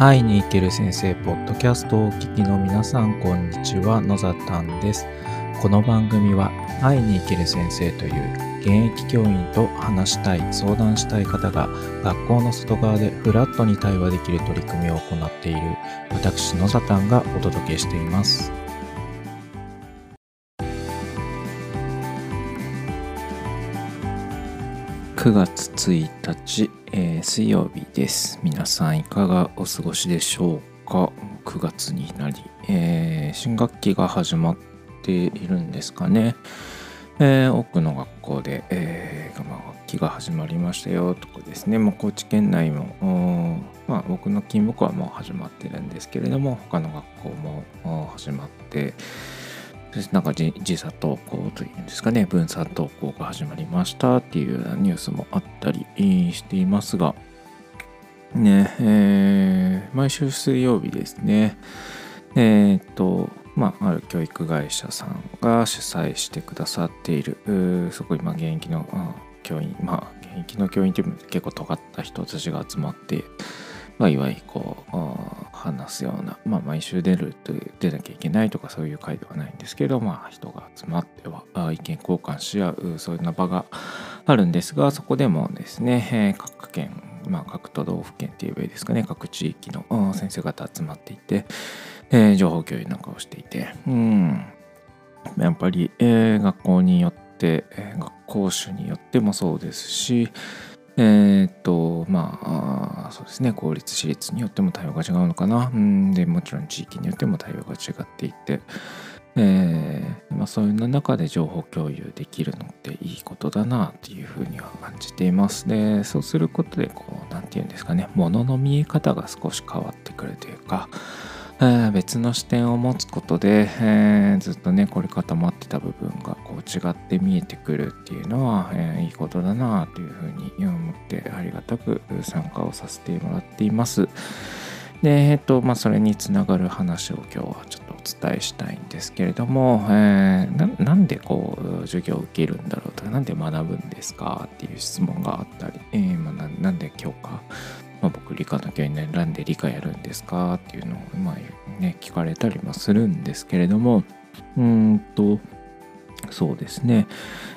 会いに行ける先生ポッドキャストをお聞きの皆さんこんにちは。野ざたんです。この番組は会いに行ける先生という現役教員と話したい相談したい方が学校の外側でフラットに対話できる取り組みを行っている私野ざたんがお届けしています。9月1日、えー、水曜日です。皆さんいかがお過ごしでしょうか？9月になり、えー、新学期が始まっているんですかね、えー、多くの学校で、えー、学期が始まりましたよとかですね、まあ、高知県内も、まあ、僕の勤務校はもう始まってるんですけれども他の学校も始まってなんか時差登校というんですかね、分散登校が始まりましたっていうようなニュースもあったりしていますが、ね、えー、毎週水曜日ですね、えー、っと、まあ、ある教育会社さんが主催してくださっている、そこ今現役の教員、まあ、現役の教員っていう結構尖った人たちが集まって、まあ、いわゆるこう話すような、まあ、毎週出ると出なきゃいけないとかそういう会ではないんですけど、まあ、人が集まっては意見交換し合うそういうな場があるんですがそこでもですね、各県、まあ、各都道府県って言えばいいですかね各地域の先生方集まっていて、情報共有なんかをしていて、うん、やっぱり、学校によって、えー、学校種によってもそうですし、えー、っと、まあ、そうですね、公立、私立によっても対応が違うのかな。うん、で、もちろん地域によっても対応が違っていて、えーまあ、そういう中で情報共有できるのっていいことだなっていうふうには感じています。で、そうすることで、こう、なんて言うんですかね、物のの見え方が少し変わってくるというか、別の視点を持つことで、えー、ずっとね凝り固まってた部分がこう違って見えてくるっていうのは、えー、いいことだなというふうに思ってありがたく参加をさせてもらっています。で、えっ、と、まあ、それにつながる話を今日はちょっとお伝えしたいんですけれども、えー、なんでこう、授業を受けるんだろうとか、なんで学ぶんですかっていう質問があったり、えーまあ、なんで教科まあ、僕理科の教員なんで理科やるんですかっていうのを、まあね、聞かれたりもするんですけれどもうんとそうですね。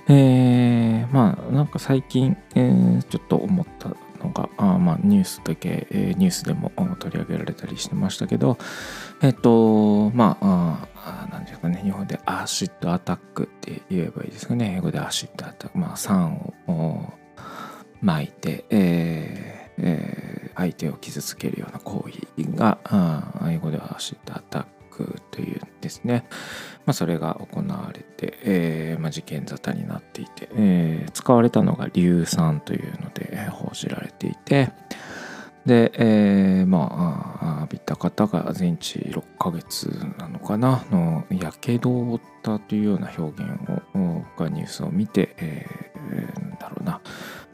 えー、まあなんか最近、えー、ちょっと思ったのがあまあニュースだけ、えー、ニュースでも取り上げられたりしてましたけどえっ、とまああなんですかね日本でアシッドアタックって言えばいいですかね。英語でアシッドアタックまあ酸を巻いて、えーえー、相手を傷つけるような行為が英語ではシットアタックというんですね、まあ、それが行われて、えーまあ、事件沙汰になっていて、えー、使われたのが硫酸というので報じられていて。で、えー、まあ浴びた方が全治6ヶ月なのかなのやけどを負ったというような表現を僕はニュースを見て、えー、だろうな。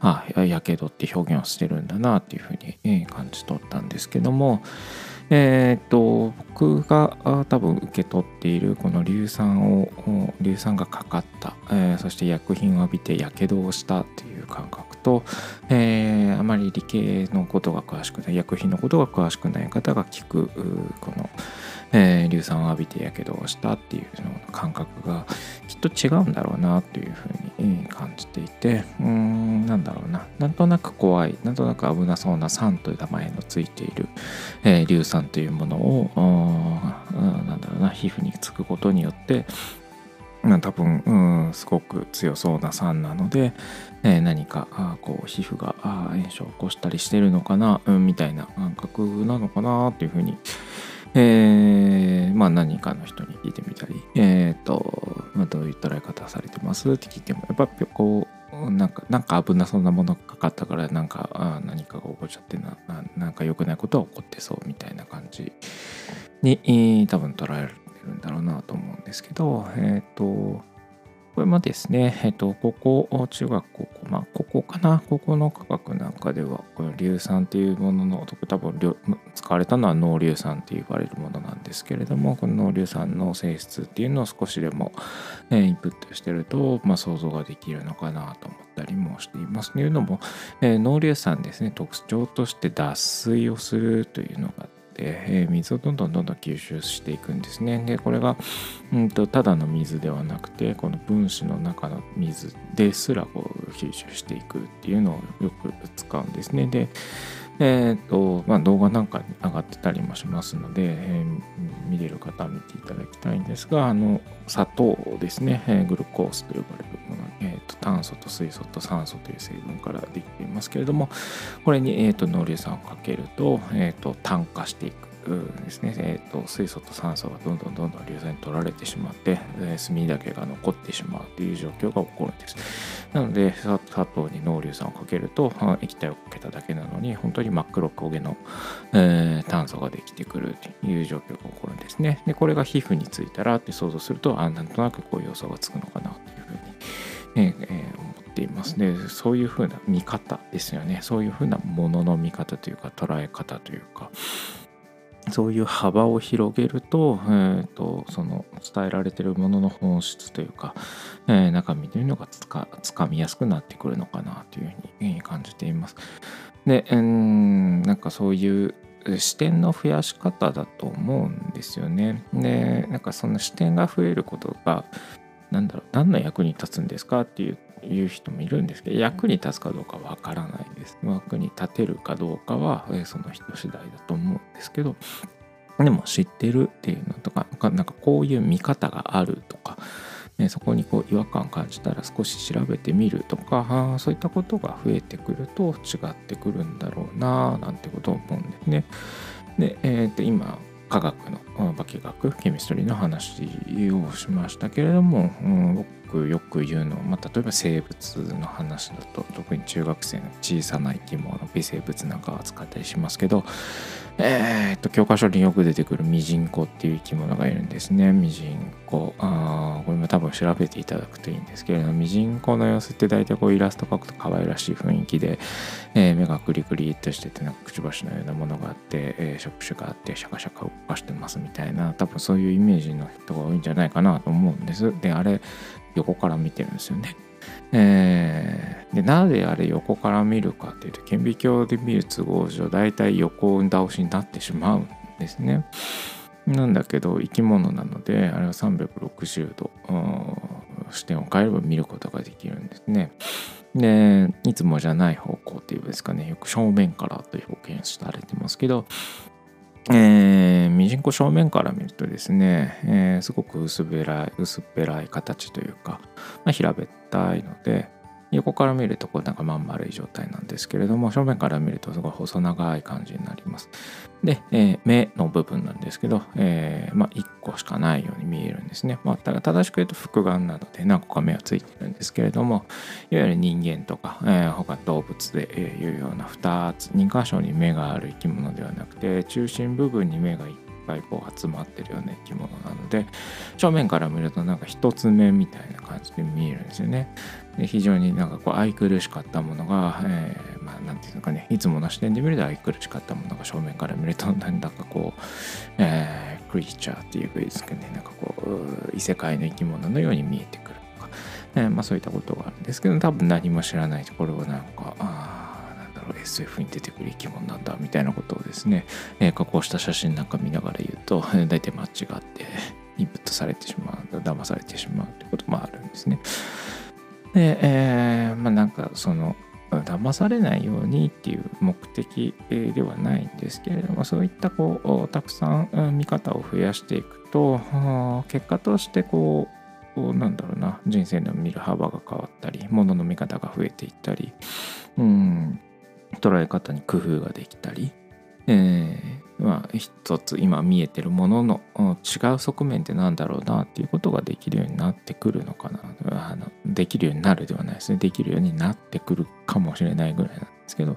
あやけどって表現をしてるんだなっていうふうに感じ取ったんですけどもえっ、と僕が多分受け取っているこの硫酸を硫酸がかかった、えー、そして薬品を浴びてやけどをしたっていう感覚と、えー、あまり理系のことが詳しくない薬品のことが詳しくない方が聞くこのえー、硫酸を浴びてやけどをしたっていう感覚がきっと違うんだろうなというふうに感じていてうんなんだろうな。なんとなく怖いなんとなく危なそうな酸という名前のついている、えー、硫酸というものをなんだろうな皮膚につくことによって、多分、うん、すごく強そうな酸なので、えー、何かこう皮膚が炎症を起こしたりしてるのかな、うん、みたいな感覚なのかなっていうふうに、えー、まあ何かの人に聞いてみたり、えっ、ー、と、まあ、どういう捉え方されてますって聞いても、やっぱこう、なんか、なんか危なそうなものがかかったから、なんか、あ何かが起こっちゃってな、なんか良くないことは起こってそうみたいな感じに、多分捉えられてるんだろうなと思うんですけど、えっ、ー、と、これもですね、えっと、高校、中学、高校、まあ、高校かな、高校の科学なんかでは、この硫酸っていうものの、多分使われたのは濃硫酸って言われるものなんですけれども、この濃硫酸の性質っていうのを少しでも、えインプットしてると、まあ、想像ができるのかなと思ったりもしています。というのも、えー、濃硫酸ですね、特徴として脱水をするというのがあって、て、えー、水をどんどんどんどん吸収していくんですね。でこれが、うんと、ただの水ではなくてこの分子の中の水ですらこう吸収していくっていうのをよく使うんですね。でえーとまあ、動画なんかに上がってたりもしますので、えー、見れる方は見ていただきたいんですがあの砂糖ですね、えー、グルコースと呼ばれるもの、えーと、炭素と水素と酸素という成分からできていますけれどもこれに、えーと、濃硫酸をかけると,、えーと炭化していくですね、えーと、水素と酸素がどんどんどんどん硫酸に取られてしまって、えー、炭だけが残ってしまうという状況が起こるんです。なので砂糖に濃硫酸をかけると液体をかけただけなのに本当に真っ黒焦げの、えー、炭素ができてくるという状況が起こるんですね。でこれが皮膚についたらって想像するとあなんとなくこういう要素がつくのかなというふうに、えー、思っていますでそういうふうな見方ですよねそういうふうなものの見方というか捉え方というかそういう幅を広げると,、えーと、その伝えられてるものの本質というか、えー、中身というのがつかつかみやすくなってくるのかなというふうに感じています。で、うん、なんかそういう視点の増やし方だと思うんですよね。でなんかその視点が増えることが何だろう何の役に立つんですかっていういう人もいるんですけど役に立つかどうかわからないです。役に立てるかどうかはその人次第だと思うんですけどでも知ってるっていうのとかなんかこういう見方があるとか、そこにこう違和感感じたら少し調べてみるとかそういったことが増えてくると違ってくるんだろうななんてことを思うんですね。で、えー、と今科学の化学ケミストリーの話をしましたけれども、うん、くよく言うのは、まあ、例えば生物の話だと特に中学生の小さな生き物微生物なんかを扱ったりしますけどえー、っと教科書によく出てくるミジンコっていう生き物がいるんですね。ミジンコ。あこれも多分調べていただくといいんですけれどもミジンコの様子って大体こうイラスト描くと可愛らしい雰囲気で、えー、目がクリクリっとしててなんかくちばしのようなものがあって、えー、触手があってシャカシャカ動かしてますみたいな多分そういうイメージの人が多いんじゃないかなと思うんです。であれ横から見てるんですよね。えー、でなぜあれ横から見るかっていうと顕微鏡で見る都合上大体横倒しになってしまうんですね。なんだけど生き物なのであれは360度視点を変えれば見ることができるんですね。でいつもじゃない方向っていうんですかねよく正面からと表現されてますけどえー、ミジンコ正面から見るとですね、えー、すごく薄っぺらい薄っぺらい形というか、まあ、平べったいので横から見るとこうなんかまん丸い状態なんですけれども正面から見るとすごい細長い感じになります。で、えー、目の部分なんですけど、えー、まあ、1個しかないように見えるんですね。まあ、正しく言うと複眼なので何個か目はついてるんですけれどもいわゆる人間とか、えー、他動物でいうような2つ2箇所に目がある生き物ではなくて中心部分に目がいっぱいこう集まってるような生き物なので。正面から見るとなんか一つ目みたいな感じで見えるんですよね。で非常になんかこう愛くるしかったものが、えー、まあなんていうのかねいつもの視点で見ると愛くるしかったものが正面から見るとなんだかこう、えー、クリーチャーっていうかですけどね。なんかこう異世界の生き物のように見えてくるとか、えー、まあそういったことがあるんですけど多分何も知らないところをなんか SF に出てくる生き物なんだみたいなことをですね、え、加工した写真なんか見ながら言うと大体間違ってインプットされてしまう騙されてしまうということもあるんですね。で、えー、まあなんかその騙されないようにっていう目的ではないんですけれどもそういったこうたくさん見方を増やしていくと結果としてこうなんだろうな人生の見る幅が変わったり物の見方が増えていったりうん捉え方に工夫ができたり、えー、まあ一つ今見えてるものの違う側面ってなんだろうなっていうことができるようになってくるのかな。あのできるようになるではないですね。できるようになってくるかもしれないぐらいなんですけど。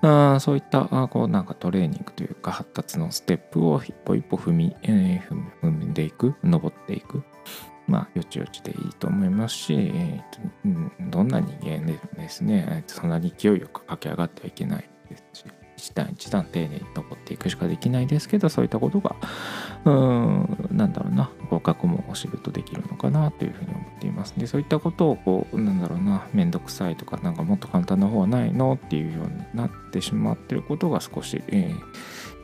あそういったあこうなんかトレーニングというか発達のステップを一歩一歩踏み,、えー、踏んでいく登っていく。まあ、よちよちでいいと思いますし、えー、どんな人間でもですね、そんなに勢いよく駆け上がってはいけないですし、一段一段丁寧に登っていくしかできないですけどそういったことがうーんなんだろうなこう学問を知るとできるのかなというふうに思っています。でそういったことをこうなんだろうな面倒くさいとかなんかもっと簡単な方はないのっていうようになってしまってることが少し、えー、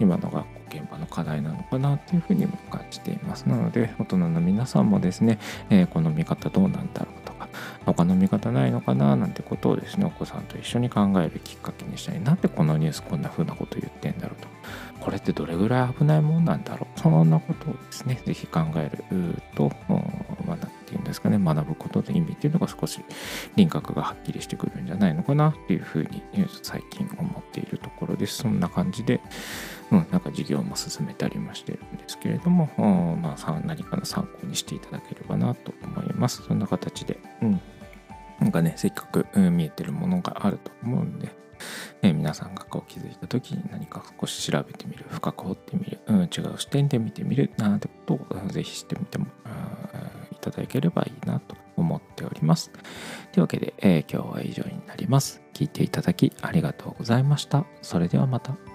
今の学現場の課題なのかなというふうにも感じています。なので大人の皆さんもですね、えー、この見方どうなんだろうとか他の見方ないのかななんてことをですねお子さんと一緒に考えるきっかけにしたいなんでこのニュースこんな風なこと言ってんだろうと。これってどれぐらい危ないもんなんだろう。そんなことをですね是非考えると、うんですかね。学ぶことの意味っていうのが少し輪郭がはっきりしてくるんじゃないのかなっていうふうに最近思っているところです。そんな感じでうん、なんか授業も進めたりもしてるんですけれども、まあ、何かの参考にしていただければなと思います。そんな形で、うん、なんかね、せっかく、見えてるものがあると思うんで、え皆さんがこう気づいた時に何か少し調べてみる。深く掘ってみる、うん、違う視点で見てみる。なんてことをぜひしてみてもただければいいなと思っております。というわけで、えー、今日は以上になります。聞いていただきありがとうございました。それではまた。